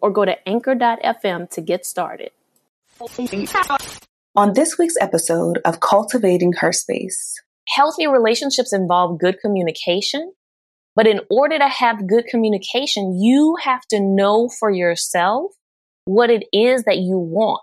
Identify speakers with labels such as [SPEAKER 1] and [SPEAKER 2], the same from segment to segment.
[SPEAKER 1] or go to anchor.fm to get started.
[SPEAKER 2] On this week's episode of Cultivating Her Space,
[SPEAKER 1] healthy relationships involve good communication. But in order to have good communication, you have to know for yourself what it is that you want.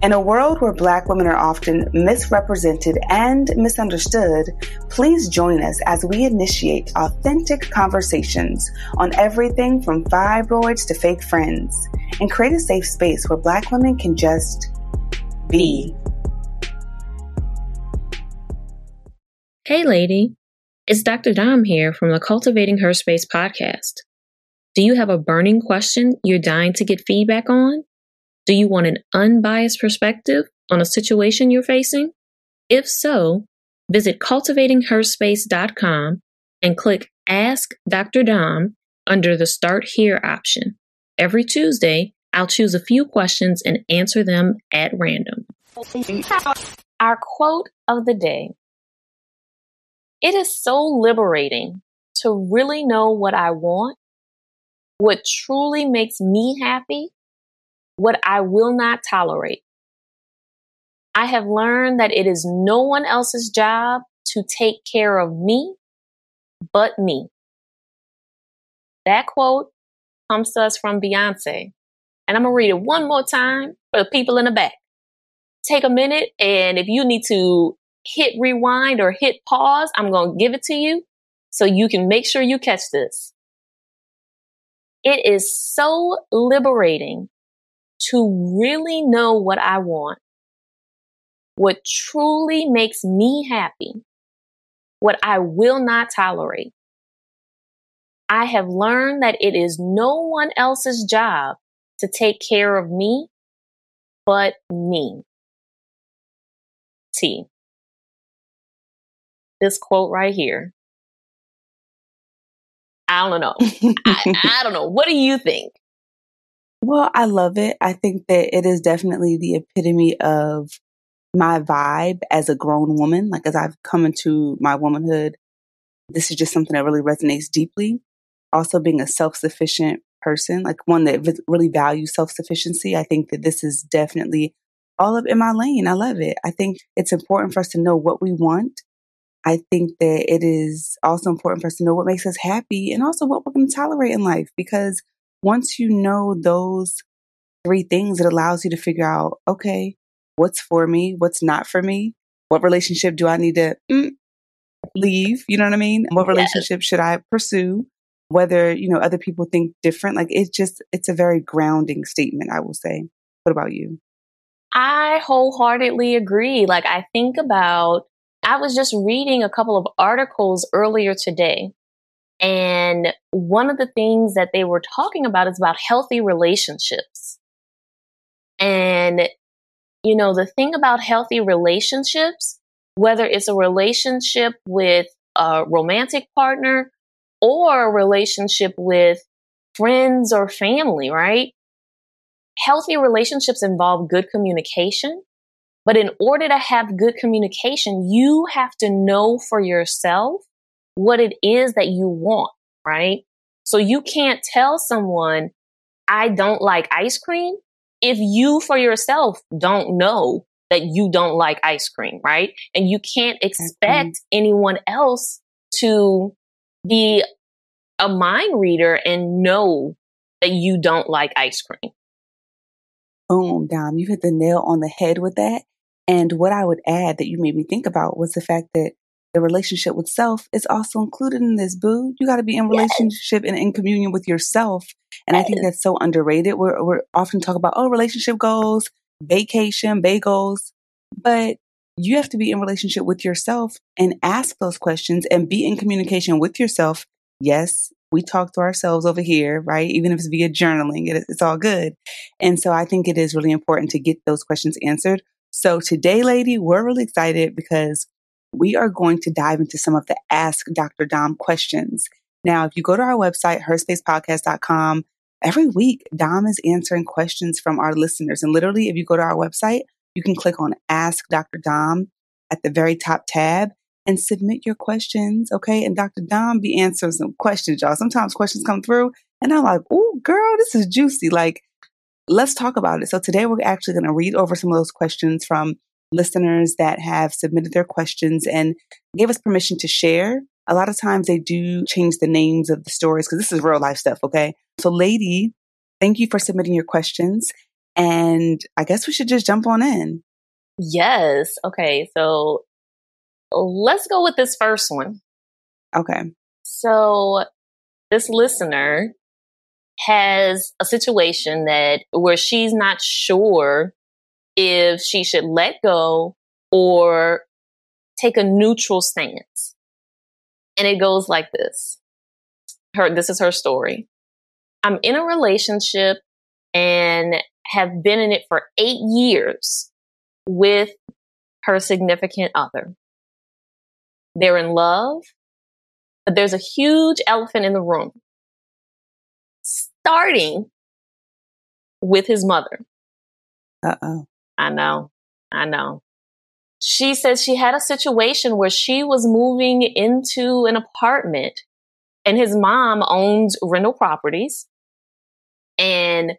[SPEAKER 2] In a world where Black women are often misrepresented and misunderstood, please join us as we initiate authentic conversations on everything from fibroids to fake friends and create a safe space where Black women can just be.
[SPEAKER 1] Hey, lady. It's Dr. Dom here from the Cultivating Her Space podcast. Do you have a burning question you're dying to get feedback on? Do you want an unbiased perspective on a situation you're facing? If so, visit cultivatingherspace.com and click Ask Dr. Dom under the Start Here option. Every Tuesday, I'll choose a few questions and answer them at random. Our quote of the day It is so liberating to really know what I want, what truly makes me happy, what I will not tolerate. I have learned that it is no one else's job to take care of me but me. That quote comes to us from Beyonce. And I'm going to read it one more time for the people in the back. Take a minute, and if you need to hit rewind or hit pause, I'm going to give it to you so you can make sure you catch this. It is so liberating to really know what I want, what truly makes me happy, what I will not tolerate. I have learned that it is no one else's job to take care of me but me. T. This quote right here. I don't know. I, I don't know. What do you think?
[SPEAKER 2] Well, I love it. I think that it is definitely the epitome of my vibe as a grown woman. Like as I've come into my womanhood, this is just something that really resonates deeply. Also being a self-sufficient person, like one that really values self-sufficiency. I think that this is definitely all up in my lane. I love it. I think it's important for us to know what we want. I think that it is also important for us to know what makes us happy and also what we're going to tolerate in life because once you know those three things, it allows you to figure out, okay, what's for me, what's not for me, what relationship do I need to mm, leave? You know what I mean? What relationship yes. should I pursue? Whether, you know, other people think different. Like it's just, it's a very grounding statement, I will say. What about you?
[SPEAKER 1] I wholeheartedly agree. Like I think about, I was just reading a couple of articles earlier today and one of the things that they were talking about is about healthy relationships. And, you know, the thing about healthy relationships, whether it's a relationship with a romantic partner or a relationship with friends or family, right? Healthy relationships involve good communication. But in order to have good communication, you have to know for yourself what it is that you want, right? So you can't tell someone, I don't like ice cream if you for yourself don't know that you don't like ice cream, right? And you can't expect mm-hmm. anyone else to be a mind reader and know that you don't like ice cream.
[SPEAKER 2] Boom, Dom, you hit the nail on the head with that. And what I would add that you made me think about was the fact that the relationship with self is also included in this, boo. You got to be in relationship yes. and in communion with yourself. And. I think that's so underrated. We're, we're often talk about, oh, relationship goals, vacation, bagels, but you have to be in relationship with yourself and ask those questions and be in communication with yourself. Yes, we talk to ourselves over here, right? Even if it's via journaling, it, it's all good. And so I think it is really important to get those questions answered. So today, lady, we're really excited because we are going to dive into some of the Ask Dr. Dom questions. Now, if you go to our website, herspacepodcast.com, every week, Dom is answering questions from our listeners. And literally, if you go to our website, you can click on Ask Dr. Dom at the very top tab and submit your questions. Okay. And Dr. Dom be answering some questions, y'all. Sometimes questions come through and I'm like, oh, girl, this is juicy. Like, let's talk about it. So today we're actually going to read over some of those questions from listeners that have submitted their questions and gave us permission to share. A lot of times they do change the names of the stories because this is real life stuff. Okay. So, lady, thank you for submitting your questions. And I guess we should just jump on in.
[SPEAKER 1] Yes. Okay. So let's go with this first one.
[SPEAKER 2] Okay.
[SPEAKER 1] So this listener has a situation that where she's not sure if she should let go or take a neutral stance. And it goes like this. Her this is her story. I'm in a relationship and have been in it for eight years with her significant other. They're in love, but there's a huge elephant in the room, starting with his mother.
[SPEAKER 2] Uh oh.
[SPEAKER 1] I know. I know. She says she had a situation where she was moving into an apartment and his mom owns rental properties. And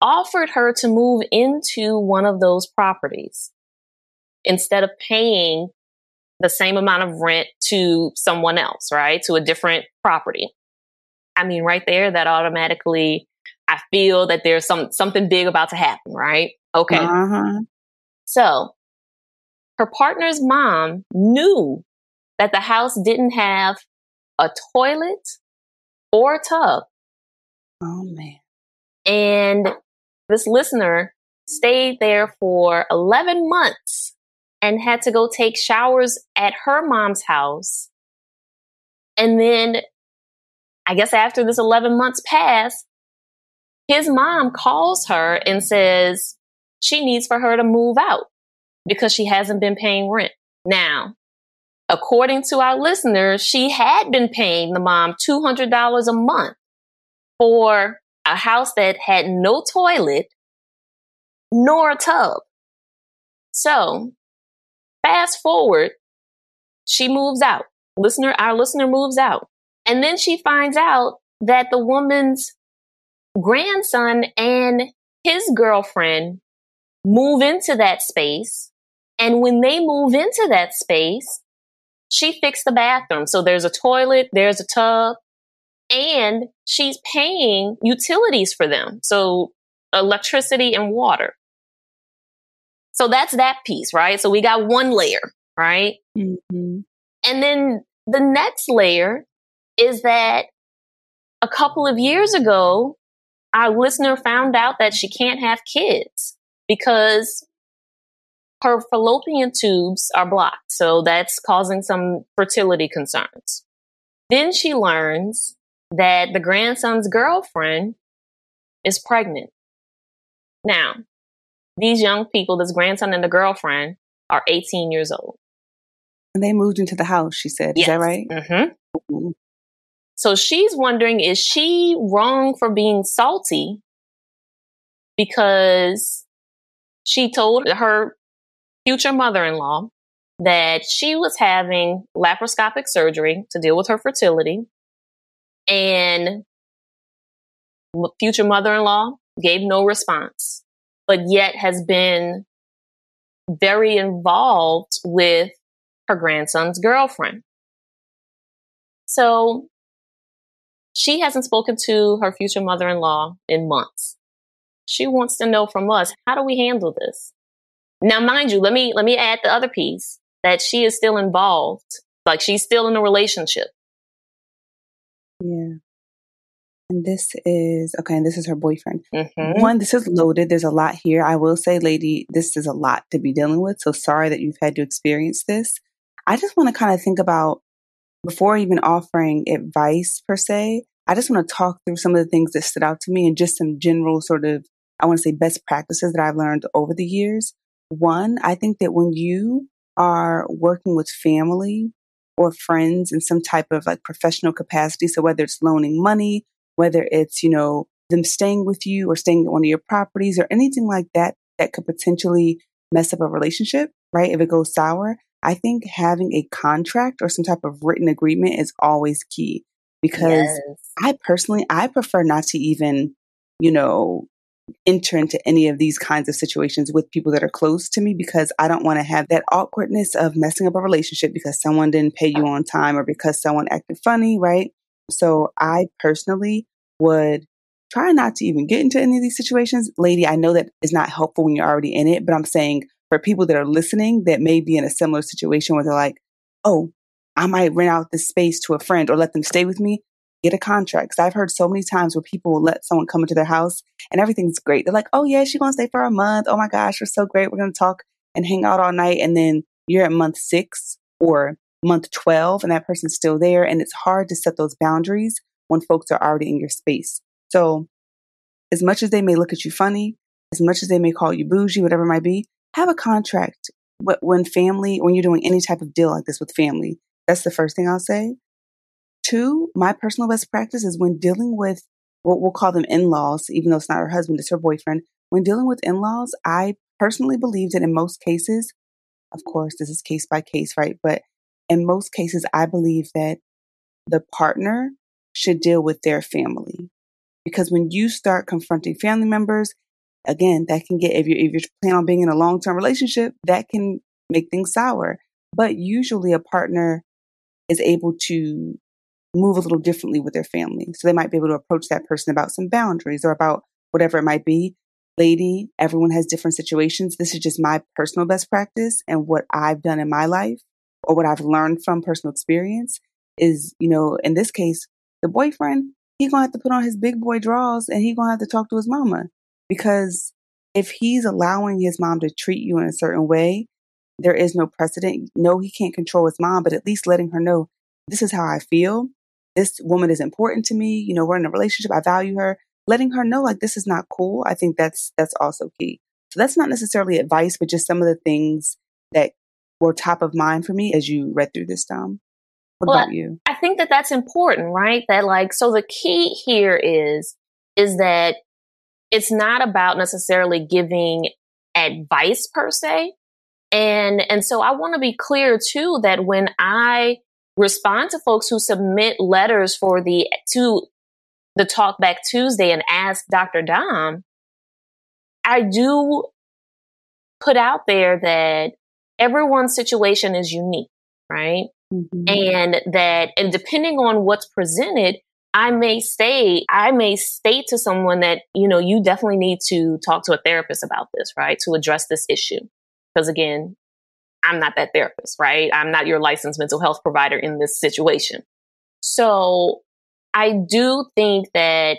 [SPEAKER 1] offered her to move into one of those properties instead of paying the same amount of rent to someone else, right? To a different property. I mean, right there, that automatically, I feel that there's some something big about to happen, right? Okay. Uh-huh. So, her partner's mom knew that the house didn't have a toilet or a tub.
[SPEAKER 2] Oh man.
[SPEAKER 1] And this listener stayed there for 11 months and had to go take showers at her mom's house. And then, I guess after this 11 months pass, his mom calls her and says she needs for her to move out because she hasn't been paying rent. Now, according to our listeners, she had been paying the mom $200 a month for a house that had no toilet nor a tub. So fast forward, she moves out. Listener, our listener moves out. And then she finds out that the woman's grandson and his girlfriend move into that space. And when they move into that space, she fixed the bathroom. So there's a toilet, there's a tub, and she's paying utilities for them. So electricity and water. So that's that piece, right? So we got one layer, right? Mm-hmm. And then the next layer is that a couple of years ago, our listener found out that she can't have kids because her fallopian tubes are blocked. So that's causing some fertility concerns. Then she learns that the grandson's girlfriend is pregnant. Now, these young people, this grandson and the girlfriend, are 18 years old.
[SPEAKER 2] And they moved into the house, she said. Yes. Is that right?
[SPEAKER 1] Mm-hmm. Mm-hmm. So she's wondering is she wrong for being salty because she told her future mother in law that she was having laparoscopic surgery to deal with her fertility and future mother in law gave no response, but yet has been very involved with her grandson's girlfriend. So she hasn't spoken to her future mother in law in months. She wants to know from us how do we handle this? Now, mind you, let me let me add the other piece that she is still involved, like she's still in a relationship.
[SPEAKER 2] Yeah. And this is okay, and this is her boyfriend. Mm-hmm. One, this is loaded. There's a lot here. I will say, lady, this is a lot to be dealing with. So sorry that you've had to experience this. I just want to kind of think about before even offering advice per se, I just want to talk through some of the things that stood out to me and just some general sort of, I want to say best practices that I've learned over the years. One, I think that when you are working with family or friends in some type of like professional capacity, so whether it's loaning money, whether it's, you know, them staying with you or staying at one of your properties or anything like that that could potentially mess up a relationship, right? If it goes sour, I think having a contract or some type of written agreement is always key because yes. I personally, I prefer not to even, you know, enter into any of these kinds of situations with people that are close to me because I don't want to have that awkwardness of messing up a relationship because someone didn't pay you on time or because someone acted funny, right? So I personally would try not to even get into any of these situations. Lady, I know that is not helpful when you're already in it, but I'm saying for people that are listening that may be in a similar situation where they're like, oh, I might rent out this space to a friend or let them stay with me get a contract. Cause I've heard so many times where people will let someone come into their house and everything's great. They're like, oh yeah, she's going to stay for a month. Oh my gosh, we're so great. We're going to talk and hang out all night. And then you're at month six or month 12 and that person's still there. And it's hard to set those boundaries when folks are already in your space. So as much as they may look at you funny, as much as they may call you bougie, whatever it might be, have a contract. But When family, when you're doing any type of deal like this with family, that's the first thing I'll say. Two, my personal best practice is when dealing with what we'll call them in laws, even though it's not her husband, it's her boyfriend. When dealing with in laws, I personally believe that in most cases, of course, this is case by case, right? But in most cases, I believe that the partner should deal with their family. Because when you start confronting family members, again, that can get, if you're, if you're planning on being in a long term relationship, that can make things sour. But usually a partner is able to move a little differently with their family. So they might be able to approach that person about some boundaries or about whatever it might be. Lady, everyone has different situations. This is just my personal best practice and what I've done in my life or what I've learned from personal experience is, you know, in this case, the boyfriend, he gonna have to put on his big boy drawers and he gonna have to talk to his mama because if he's allowing his mom to treat you in a certain way, there is no precedent. No, he can't control his mom, but at least letting her know this is how I feel this woman is important to me. You know, we're in a relationship. I value her. Letting her know like this is not cool. I think that's that's also key. So that's not necessarily advice, but just some of the things that were top of mind for me as you read through this, Dom. What well, about you?
[SPEAKER 1] I think that that's important, right? That like, so the key here is, is that it's not about necessarily giving advice per se. And, and so I want to be clear too that when I respond to folks who submit letters for the to the Talk Back Tuesday and ask Dr. Dom, I do put out there that everyone's situation is unique, right? Mm-hmm. And that, and depending on what's presented, I may say, I may state to someone that, you know, you definitely need to talk to a therapist about this, right? To address this issue. Because again, I'm not that therapist, right? I'm not your licensed mental health provider in this situation. So I do think that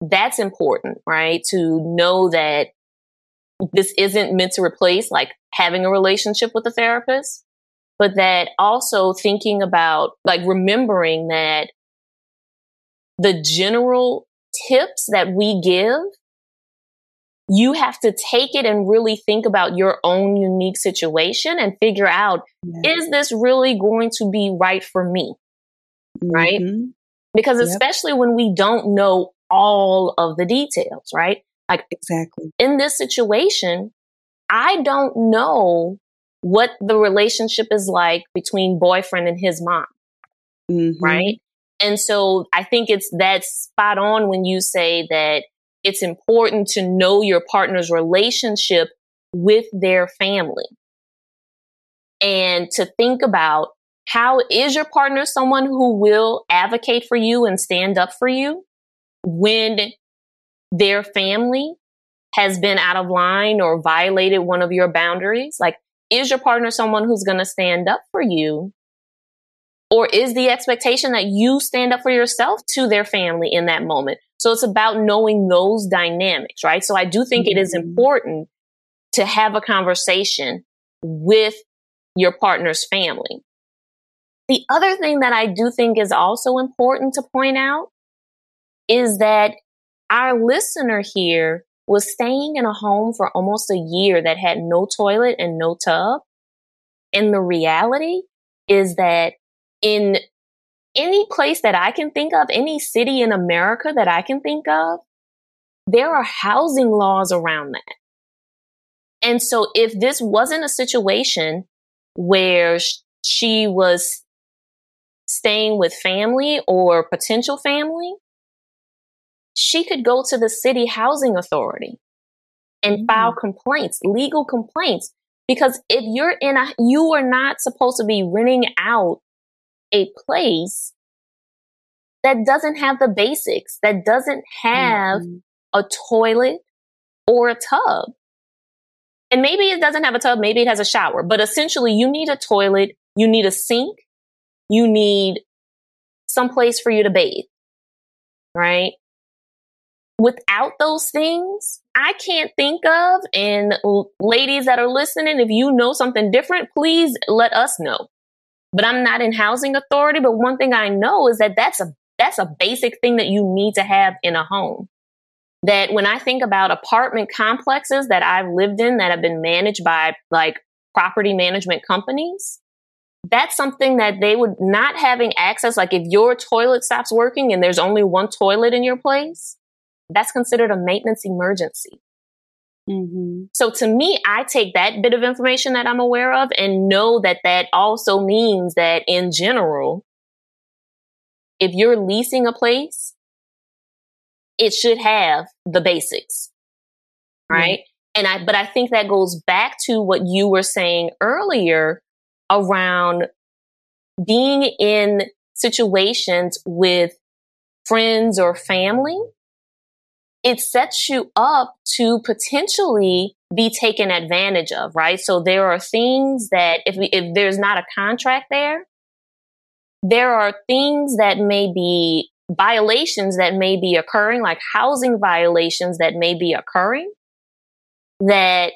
[SPEAKER 1] that's important, right? To know that this isn't meant to replace like having a relationship with a therapist, but that also thinking about like remembering that the general tips that we give you have to take it and really think about your own unique situation and figure out is this really going to be right for me? Mm-hmm. Right? Because yep. especially when we don't know all of the details, right? Like
[SPEAKER 2] exactly.
[SPEAKER 1] In this situation, I don't know what the relationship is like between boyfriend and his mom. Mm-hmm. Right? And so I think it's that spot on when you say that it's important to know your partner's relationship with their family and to think about how is your partner someone who will advocate for you and stand up for you when their family has been out of line or violated one of your boundaries? Like, is your partner someone who's going to stand up for you? Or is the expectation that you stand up for yourself to their family in that moment? So it's about knowing those dynamics, right? So I do think mm-hmm. it is mm-hmm. important to have a conversation with your partner's family. The other thing that I do think is also important to point out is that our listener here was staying in a home for almost a year that had no toilet and no tub. And the reality is that in any place that I can think of, any city in America that I can think of, there are housing laws around that. And so if this wasn't a situation where she was staying with family or potential family, she could go to the city housing authority and mm-hmm. file complaints, legal complaints. Because if you're in a, you are not supposed to be renting out a place that doesn't have the basics, that doesn't have mm-hmm. a toilet or a tub. And maybe it doesn't have a tub, maybe it has a shower, but essentially you need a toilet, you need a sink, you need some place for you to bathe, right? without those things, I can't think of. And ladies that are listening, if you know something different, please let us know. But I'm not in housing authority. But one thing I know is that that's a that's a basic thing that you need to have in a home. That when I think about apartment complexes that I've lived in that have been managed by like property management companies, that's something that they would not having access. Like if your toilet stops working and there's only one toilet in your place, that's considered a maintenance emergency. Mm-hmm. So to me, I take that bit of information that I'm aware of and know that that also means that in general, if you're leasing a place, it should have the basics. Right. Mm-hmm. And I, but I think that goes back to what you were saying earlier around being in situations with friends or family it sets you up to potentially be taken advantage of, right? So there are things that if we, if there's not a contract there, there are things that may be violations that may be occurring, like housing violations that may be occurring that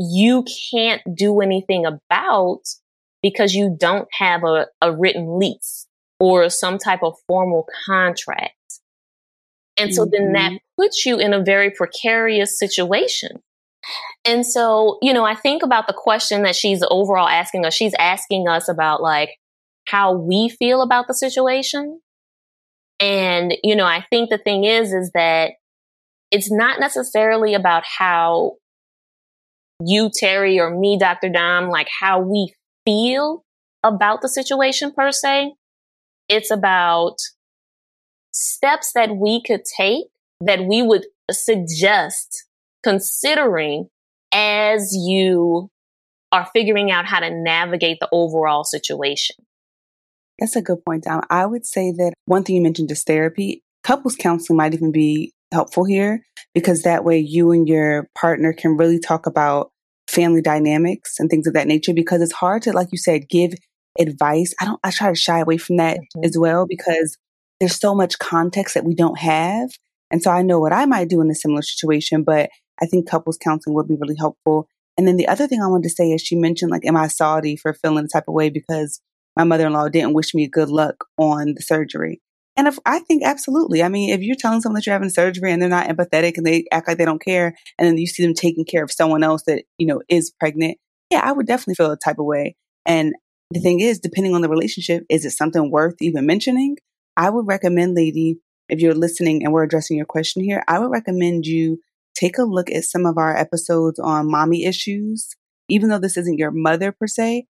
[SPEAKER 1] you can't do anything about because you don't have a, a written lease or some type of formal contract. And so mm-hmm. then that mm-hmm. puts you in a very precarious situation. And so, you know, I think about the question that she's overall asking us. She's asking us about like how we feel about the situation. And, you know, I think the thing is, is that it's not necessarily about how you, Terri, or me, Dr. Dom, like how we feel about the situation per se. It's about steps that we could take that we would suggest considering as you are figuring out how to navigate the overall situation?
[SPEAKER 2] That's a good point, Dom. I would say that one thing you mentioned is therapy. Couples counseling might even be helpful here because that way you and your partner can really talk about family dynamics and things of that nature because it's hard to, like you said, give advice. I don't, I try to shy away from that mm-hmm. as well because there's so much context that we don't have. And so I know what I might do in a similar situation, but I think couples counseling would be really helpful. And then the other thing I wanted to say is she mentioned like, am I salty for feeling the type of way because my mother-in-law didn't wish me good luck on the surgery. And if, I think absolutely. I mean, if you're telling someone that you're having surgery and they're not empathetic and they act like they don't care, and then you see them taking care of someone else that, you know, is pregnant, yeah, I would definitely feel a type of way. And the thing is, depending on the relationship, is it something worth even mentioning? I would recommend, lady, if you're listening and we're addressing your question here, I would recommend you take a look at some of our episodes on mommy issues. Even though this isn't your mother per se,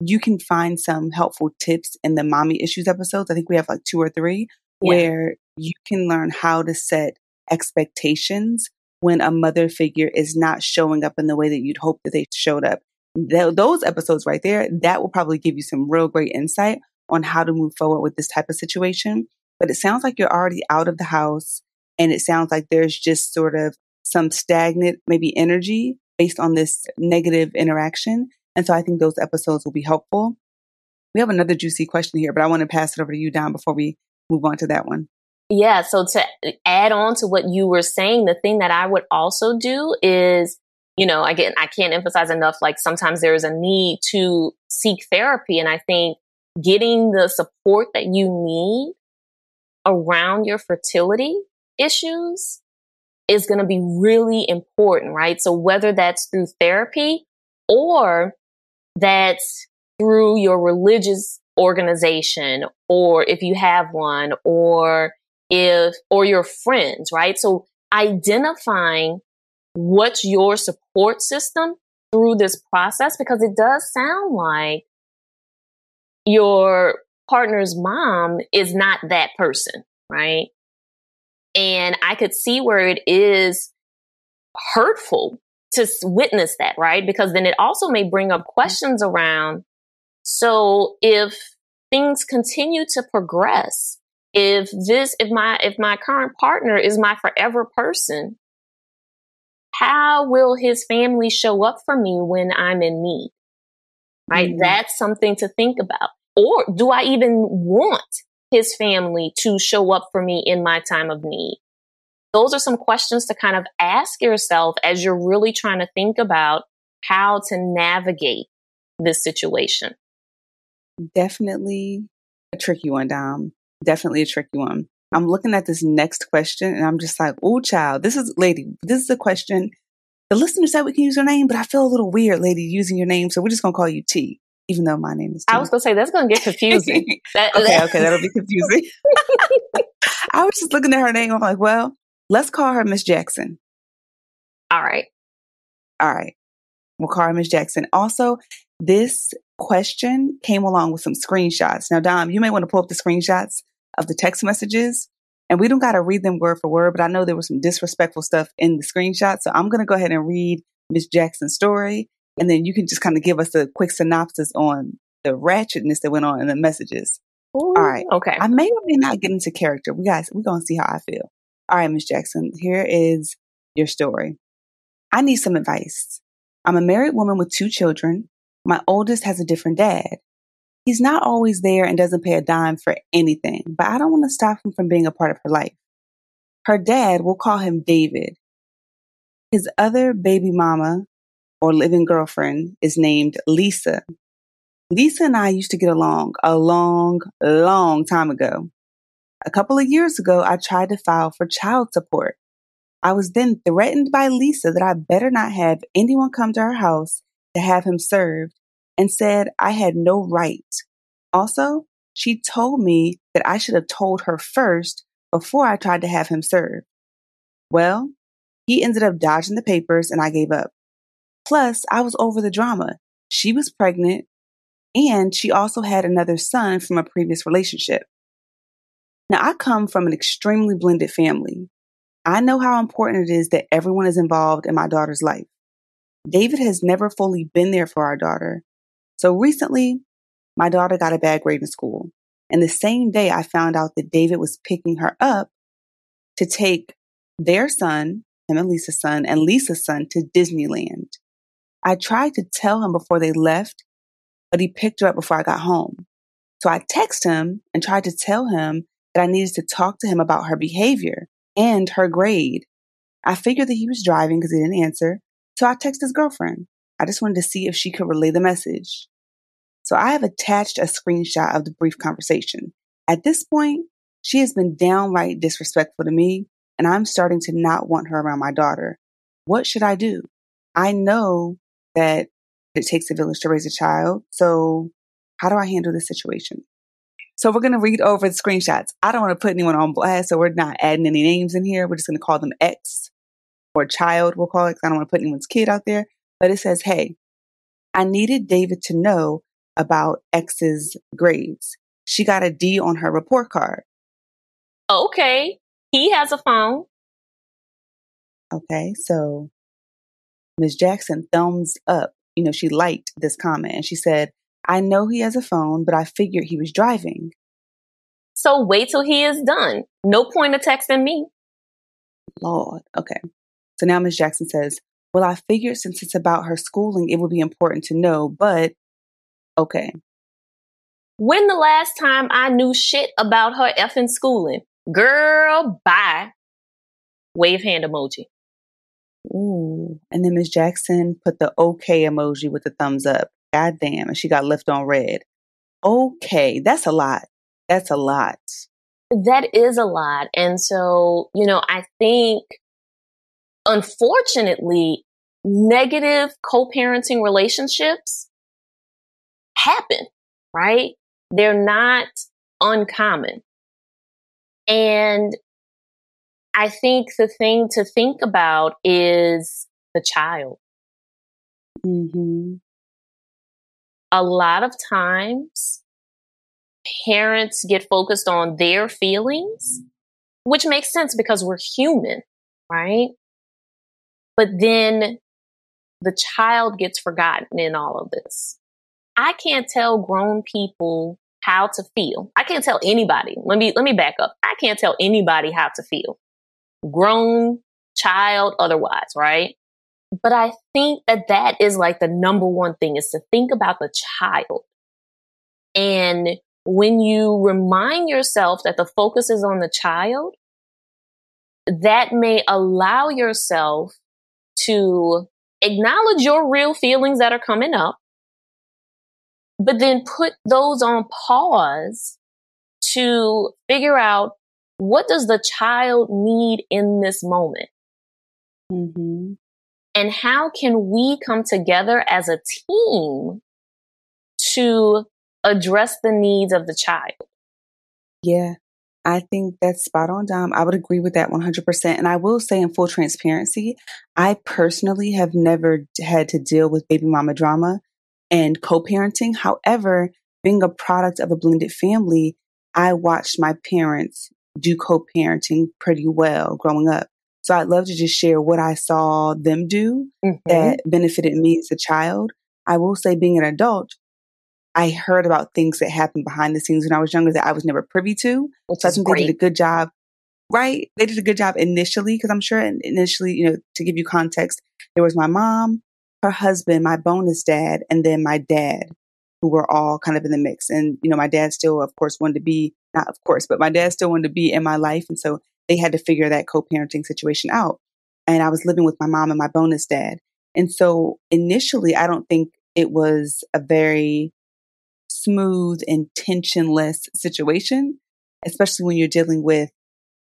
[SPEAKER 2] you can find some helpful tips in the mommy issues episodes. I think we have like two or three yeah. where you can learn how to set expectations when a mother figure is not showing up in the way that you'd hope that they showed up. Th- those episodes right there, that will probably give you some real great insight on how to move forward with this type of situation. But it sounds like you're already out of the house and it sounds like there's just sort of some stagnant, maybe energy based on this negative interaction. And so I think those episodes will be helpful. We have another juicy question here, but I want to pass it over to you, Dom, before we move on to that one.
[SPEAKER 1] Yeah. So to add on to what you were saying, the thing that I would also do is, you know, again, I can't emphasize enough, like sometimes there is a need to seek therapy. And I think getting the support that you need around your fertility issues is going to be really important, right? So whether that's through therapy or that's through your religious organization or if you have one or if, or your friends, right? So identifying what's your support system through this process because it does sound like your partner's mom is not that person, right? And I could see where it is hurtful to witness that, right? Because then it also may bring up questions around. So if things continue to progress, if this, if my, if my current partner is my forever person, how will his family show up for me when I'm in need? Right? Mm-hmm. That's something to think about. Or do I even want his family to show up for me in my time of need? Those are some questions to kind of ask yourself as you're really trying to think about how to navigate this situation.
[SPEAKER 2] Definitely a tricky one, Dom definitely a tricky one. I'm looking at this next question and I'm just like, oh, child, this is, lady, this is a question. The listener said we can use your name, but I feel a little weird, lady, using your name. So we're just going to call you T, even though my name is
[SPEAKER 1] I was to say, that's to get confusing.
[SPEAKER 2] that, okay, okay, that'll be confusing. I was just looking at her name. I'm like, well, let's call her Miss Jackson.
[SPEAKER 1] All right.
[SPEAKER 2] All right. We'll call her Miss Jackson. Also, this question came along with some screenshots. Now, Dom, you may want to pull up the screenshots of the text messages. And we don't got to read them word for word, but I know there was some disrespectful stuff in the screenshot. So I'm going to go ahead and read Miss Jackson's story. And then you can just kind of give us a quick synopsis on the ratchetness that went on in the messages.
[SPEAKER 1] Ooh, All right. Okay.
[SPEAKER 2] I may or may not get into character. We guys, we're going to see how I feel. All right, Miss Jackson, here is your story. I need some advice. I'm a married woman with two children. My oldest has a different dad. He's not always there and doesn't pay a dime for anything, but I don't want to stop him from being a part of her life. Her dad, we'll call him David. His other baby mama or living girlfriend is named Lisa. Lisa and I used to get along a long, long time ago. A couple of years ago, I tried to file for child support. I was then threatened by Lisa that I better not have anyone come to her house to have him served and said I had no right. Also, she told me that I should have told her first before I tried to have him served. Well, he ended up dodging the papers and I gave up. Plus, I was over the drama. She was pregnant and she also had another son from a previous relationship. Now, I come from an extremely blended family. I know how important it is that everyone is involved in my daughter's life. David has never fully been there for our daughter, so recently, my daughter got a bad grade in school. And the same day, I found out that David was picking her up to take their son, him and Lisa's son, and Lisa's son to Disneyland. I tried to tell him before they left, but he picked her up before I got home. So I texted him and tried to tell him that I needed to talk to him about her behavior and her grade. I figured that he was driving because he didn't answer. So I texted his girlfriend. I just wanted to see if she could relay the message. So I have attached a screenshot of the brief conversation. At this point, she has been downright disrespectful to me, and I'm starting to not want her around my daughter. What should I do? I know that it takes a village to raise a child. So how do I handle this situation? So we're going to read over the screenshots. I don't want to put anyone on blast, so we're not adding any names in here. We're just going to call them X or child, we'll call it. I don't want to put anyone's kid out there. But it says, Hey, I needed David to know about X's grades. She got a D on her report card.
[SPEAKER 1] Okay. He has a phone.
[SPEAKER 2] Okay. So Ms. Jackson thumbs up. You know, she liked this comment and she said, I know he has a phone, but I figured he was driving.
[SPEAKER 1] So wait till he is done. No point of texting me.
[SPEAKER 2] Lord. Okay. So now Ms. Jackson says, Well, I figured since it's about her schooling, it would be important to know, but okay.
[SPEAKER 1] When the last time I knew shit about her effing schooling? Girl, bye. Wave hand emoji.
[SPEAKER 2] Ooh. And then Miss Jackson put the okay emoji with the thumbs up. God damn. And she got left on read. Okay. That's a lot. That's a lot.
[SPEAKER 1] That is a lot. And so, you know, I think unfortunately, negative co parenting relationships happen, right? They're not uncommon. And I think the thing to think about is the child.
[SPEAKER 2] Mm-hmm.
[SPEAKER 1] A lot of times, parents get focused on their feelings, which makes sense because we're human, right? But then the child gets forgotten in all of this. I can't tell grown people how to feel. I can't tell anybody. Let me let me back up. I can't tell anybody how to feel. Grown, child, otherwise, right? But I think that that is like the number one thing is to think about the child. And when you remind yourself that the focus is on the child, that may allow yourself to acknowledge your real feelings that are coming up but then put those on pause to figure out what does the child need in this moment
[SPEAKER 2] mm-hmm.
[SPEAKER 1] and how can we come together as a team to address the needs of the child
[SPEAKER 2] yeah I think that's spot on, Dom. I would agree with that 100%. And I will say, in full transparency, I personally have never had to deal with baby mama drama and co-parenting. However, being a product of a blended family, I watched my parents do co-parenting pretty well growing up. So I'd love to just share what I saw them do mm-hmm. that benefited me as a child. I will say being an adult, I heard about things that happened behind the scenes when I was younger that I was never privy to.
[SPEAKER 1] Which so I think
[SPEAKER 2] great. they did a good job. Right. They did a good job initially because I'm sure initially, you know, to give you context, there was my mom, her husband, my bonus dad, and then my dad, who were all kind of in the mix. And, you know, my dad still, of course, wanted to be, not of course, but my dad still wanted to be in my life. And so they had to figure that co parenting situation out. And I was living with my mom and my bonus dad. And so initially, I don't think it was a very smooth and tensionless situation, especially when you're dealing with,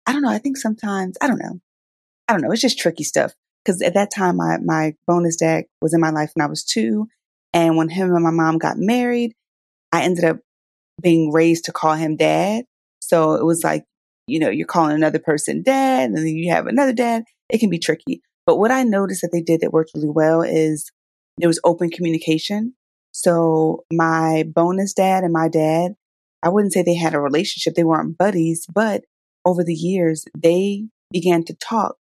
[SPEAKER 2] I don't know, I think sometimes, I don't know. I don't know. It's just tricky stuff because at that time my my bonus dad was in my life when I was two, and when him and my mom got married, I ended up being raised to call him dad. So it was like, you know, you're calling another person dad, and then you have another dad. It can be tricky. But what I noticed that they did that worked really well is there was open communication. So my bonus dad and my dad, I wouldn't say they had a relationship. They weren't buddies, but over the years, they began to talk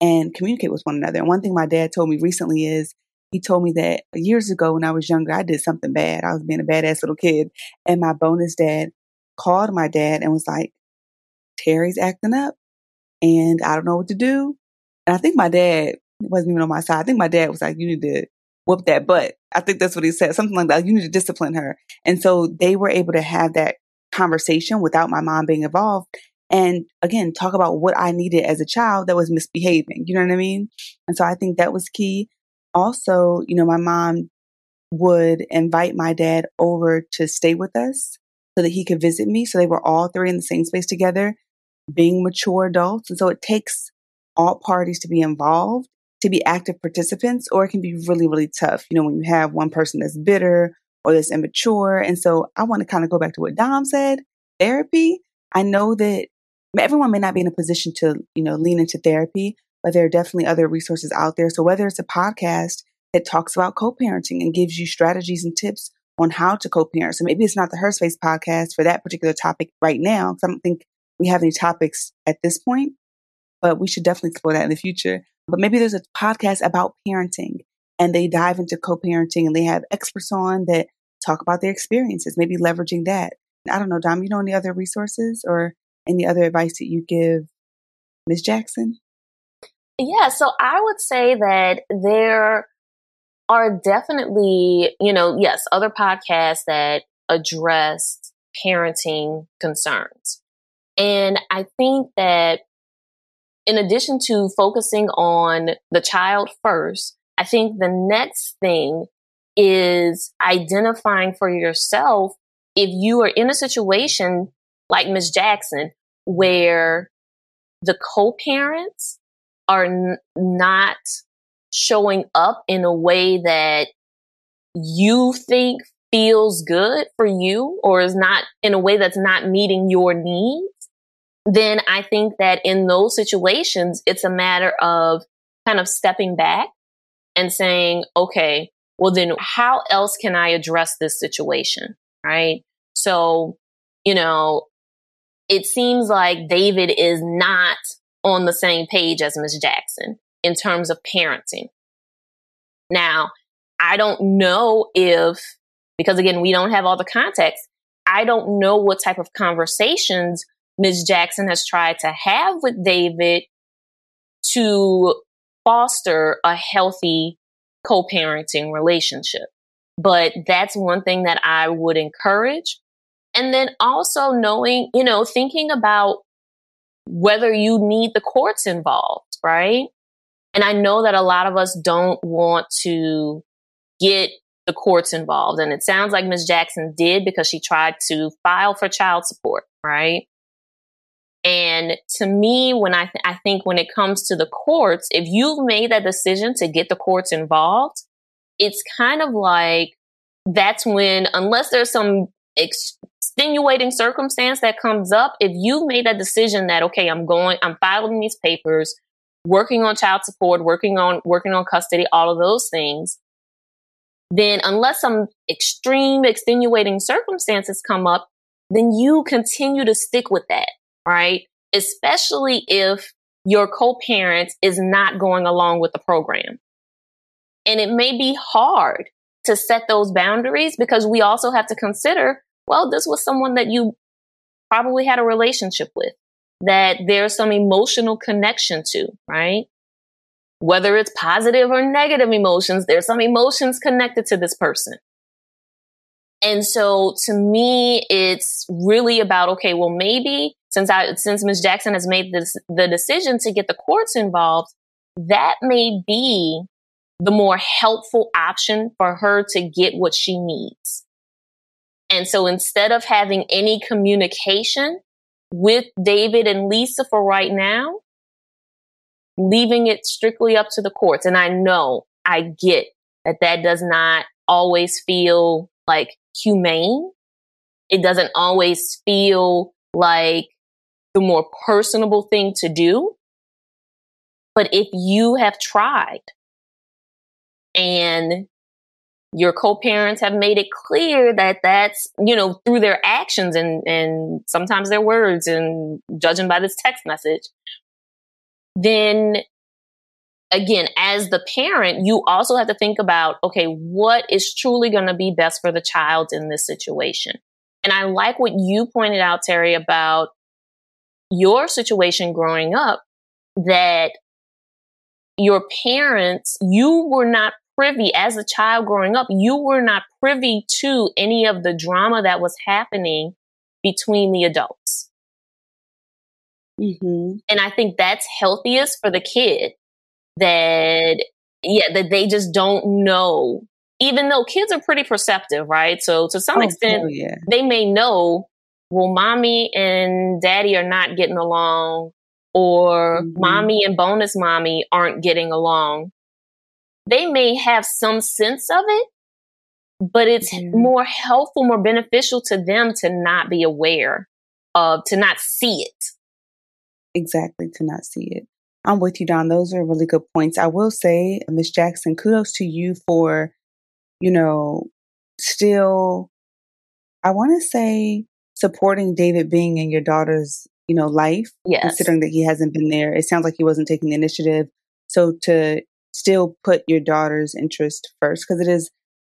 [SPEAKER 2] and communicate with one another. And one thing my dad told me recently is he told me that years ago when I was younger, I did something bad. I was being a badass little kid. And my bonus dad called my dad and was like, Terri's acting up and I don't know what to do. And I think my dad wasn't even on my side. I think my dad was like, you need to whoop that butt. I think that's what he said, something like that. You need to discipline her. And so they were able to have that conversation without my mom being involved and again talk about what I needed as a child that was misbehaving. You know what I mean? And so I think that was key. Also, you know, my mom would invite my dad over to stay with us so that he could visit me. So they were all three in the same space together, being mature adults. And so it takes all parties to be involved, to be active participants, or it can be really, really tough, you know, when you have one person that's bitter or that's immature. And so I want to kind of go back to what Dom said therapy. I know that everyone may not be in a position to, you know, lean into therapy, but there are definitely other resources out there. So whether it's a podcast that talks about co-parenting and gives you strategies and tips on how to co-parent. So maybe it's not the Her Space podcast for that particular topic right now. I don't think we have any topics at this point, but we should definitely explore that in the future. But maybe there's a podcast about parenting and they dive into co-parenting and they have experts on that talk about their experiences, maybe leveraging that. I don't know, Dom, you know any other resources or any other advice that you give Ms. Jackson?
[SPEAKER 1] Yeah, so I would say that there are definitely, you know, yes, other podcasts that address parenting concerns. And I think that in addition to focusing on the child first, I think the next thing is identifying for yourself if you are in a situation like Ms. Jackson where the co-parents are n- not showing up in a way that you think feels good for you or is not in a way that's not meeting your needs, then I think that in those situations, it's a matter of kind of stepping back and saying, okay, well, then how else can I address this situation? Right. So, you know, it seems like David is not on the same page as Ms. Jackson in terms of parenting. Now, I don't know if, because again, we don't have all the context, I don't know what type of conversations Ms. Jackson has tried to have with David to foster a healthy co parenting relationship. But that's one thing that I would encourage. And then also knowing, you know, thinking about whether you need the courts involved, right? And I know that a lot of us don't want to get the courts involved. And it sounds like Ms. Jackson did because she tried to file for child support, right? And to me, when I, th- I think when it comes to the courts, if you've made that decision to get the courts involved, it's kind of like that's when, unless there's some extenuating circumstance that comes up, if you've made that decision that, okay, I'm going, I'm filing these papers, working on child support, working on, working on custody, all of those things, then unless some extreme extenuating circumstances come up, then you continue to stick with that right? Especially if your co-parent is not going along with the program. And it may be hard to set those boundaries because we also have to consider, well, this was someone that you probably had a relationship with, that there's some emotional connection to, right? Whether it's positive or negative emotions, there's some emotions connected to this person. And so to me, it's really about, okay, well, maybe since I, since Ms. Jackson has made this, the decision to get the courts involved, that may be the more helpful option for her to get what she needs. And so instead of having any communication with David and Lisa for right now, leaving it strictly up to the courts. And I know, I get that that does not always feel like humane. It doesn't always feel like the more personable thing to do. But if you have tried and your co-parents have made it clear that that's, you know, through their actions and, and sometimes their words and judging by this text message, then again, as the parent, you also have to think about, okay, what is truly going to be best for the child in this situation? And I like what you pointed out, Terri, about your situation growing up that your parents, you were not privy as a child growing up, you were not privy to any of the drama that was happening between the adults. Mm-hmm. And I think that's healthiest for the kid that, yeah, that they just don't know. Even though kids are pretty perceptive, right? So to some oh, extent, yeah. they may know well, mommy and daddy are not getting along, or mm-hmm. mommy and bonus mommy aren't getting along. They may have some sense of it, but it's mm-hmm. more helpful, more beneficial to them to not be aware of, to not see it.
[SPEAKER 2] Exactly, to not see it. I'm with you, Dom. Those are really good points. I will say, Miss Jackson, kudos to you for, you know, still, I want to say, supporting David being in your daughter's, you know, life.
[SPEAKER 1] Yes.
[SPEAKER 2] Considering that he hasn't been there, it sounds like he wasn't taking the initiative. So to still put your daughter's interest first, because it is,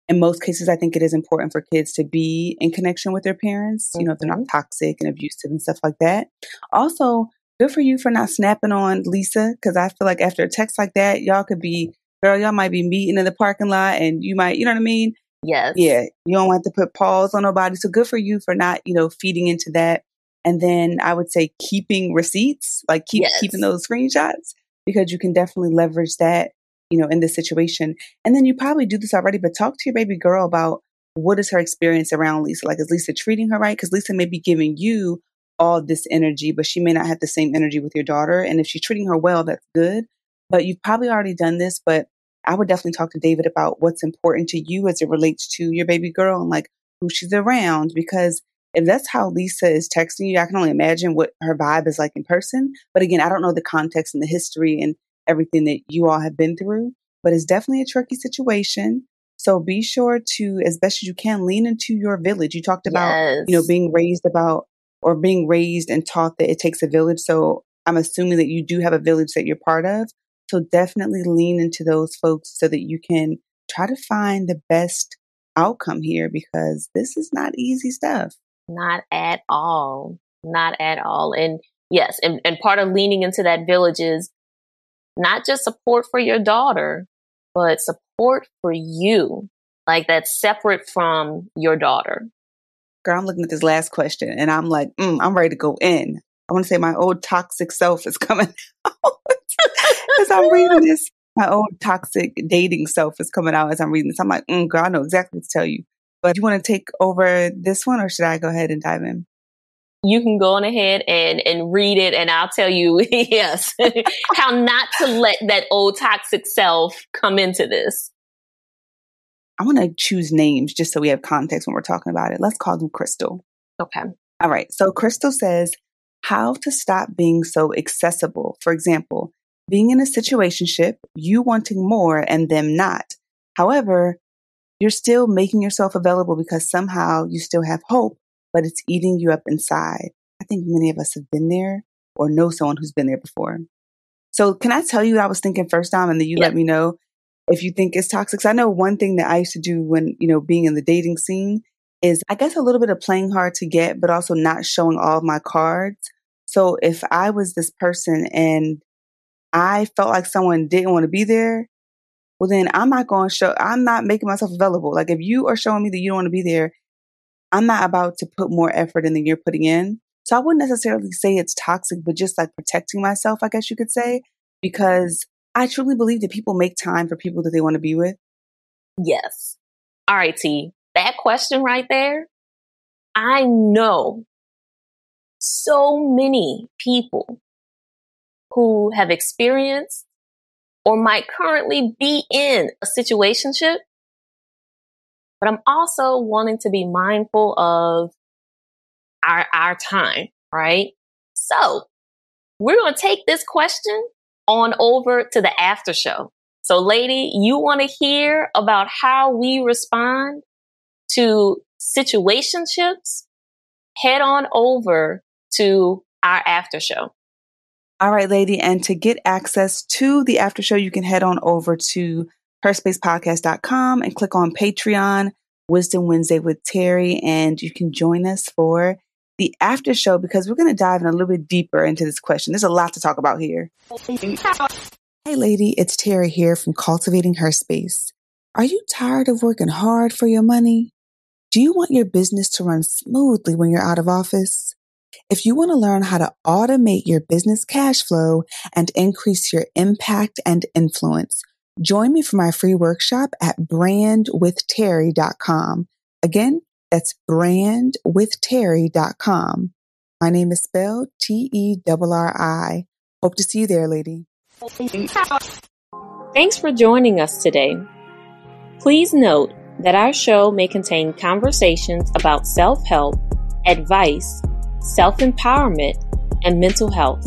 [SPEAKER 2] in most cases, I think it is important for kids to be in connection with their parents. Mm-hmm. You know, if they're not mm-hmm. toxic and abusive and stuff like that. Also, good for you for not snapping on Lisa, because I feel like after a text like that, y'all could be, girl, y'all might be meeting in the parking lot, and you might, you know what I mean?
[SPEAKER 1] Yes.
[SPEAKER 2] Yeah. You don't want to put pause on nobody. So good for you for not, you know, feeding into that. And then I would say keeping receipts, like keep yes. keeping those screenshots because you can definitely leverage that, you know, in this situation. And then you probably do this already, but talk to your baby girl about what is her experience around Lisa? Like, is Lisa treating her right? Because Lisa may be giving you all this energy, but she may not have the same energy with your daughter. And if she's treating her well, that's good. But you've probably already done this, but I would definitely talk to David about what's important to you as it relates to your baby girl and like who she's around. Because if that's how Lisa is texting you, I can only imagine what her vibe is like in person. But again, I don't know the context and the history and everything that you all have been through, but it's definitely a tricky situation. So be sure to, as best as you can, lean into your village. You talked about, yes. you know, being raised about or being raised and taught that it takes a village. So I'm assuming that you do have a village that you're part of. So definitely lean into those folks so that you can try to find the best outcome here because this is not easy stuff.
[SPEAKER 1] Not at all. Not at all. And yes, and, and part of leaning into that village is not just support for your daughter, but support for you. Like that's separate from your daughter.
[SPEAKER 2] Girl, I'm looking at this last question and I'm like, mm, I'm ready to go in. I want to say my old toxic self is coming out as I'm reading this. My old toxic dating self is coming out as I'm reading this. I'm like, mm, girl, I know exactly what to tell you. But do you want to take over this one or should I go ahead and dive in?
[SPEAKER 1] You can go on ahead and, and read it and I'll tell you, yes, how not to let that old toxic self come into this.
[SPEAKER 2] I want to choose names just so we have context when we're talking about it. Let's call them Crystal.
[SPEAKER 1] Okay.
[SPEAKER 2] All right. So Crystal says, how to stop being so accessible. For example, being in a situationship, you wanting more and them not. However, you're still making yourself available because somehow you still have hope, but it's eating you up inside. I think many of us have been there or know someone who's been there before. So can I tell you what I was thinking first time and then you yeah. let me know if you think it's toxic? I know one thing that I used to do when, you know, being in the dating scene is I guess a little bit of playing hard to get, but also not showing all of my cards. So if I was this person and I felt like someone didn't want to be there, well, then I'm not going to show, I'm not making myself available. Like if you are showing me that you don't want to be there, I'm not about to put more effort in than you're putting in. So I wouldn't necessarily say it's toxic, but just like protecting myself, I guess you could say, because I truly believe that people make time for people that they want to be with.
[SPEAKER 1] Yes. All right, T. That question right there, I know so many people who have experienced or might currently be in a situationship. But I'm also wanting to be mindful of our, our time, right? So we're going to take this question on over to the after show. So lady, you want to hear about how we respond to situationships? Head on over to our after show.
[SPEAKER 2] All right, lady. And to get access to the after show, you can head on over to herspacepodcast.com and click on Patreon, Wisdom Wednesday with Terri, and you can join us for the after show because we're going to dive in a little bit deeper into this question. There's a lot to talk about here. Hey, lady, it's Terri here from Cultivating Her Space. Are you tired of working hard for your money? Do you want your business to run smoothly when you're out of office? If you want to learn how to automate your business cash flow and increase your impact and influence, join me for my free workshop at brandwithterri.com. Again, that's brandwithterri.com. My name is spelled T-E-R-R-I. Hope to see you there, lady.
[SPEAKER 1] Thanks for joining us today. Please note that our show may contain conversations about self-help, advice, self empowerment, and mental health,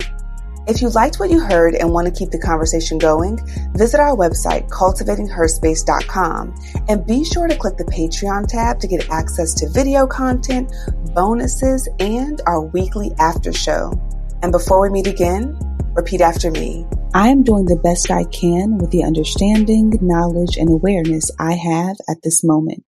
[SPEAKER 2] If you liked what you heard and want to keep the conversation going, visit our website, cultivatingherspace.com, and be sure to click the Patreon tab to get access to video content, bonuses, and our weekly after show. And before we meet again, repeat after me. I am doing the best I can with the understanding, knowledge, and awareness I have at this moment.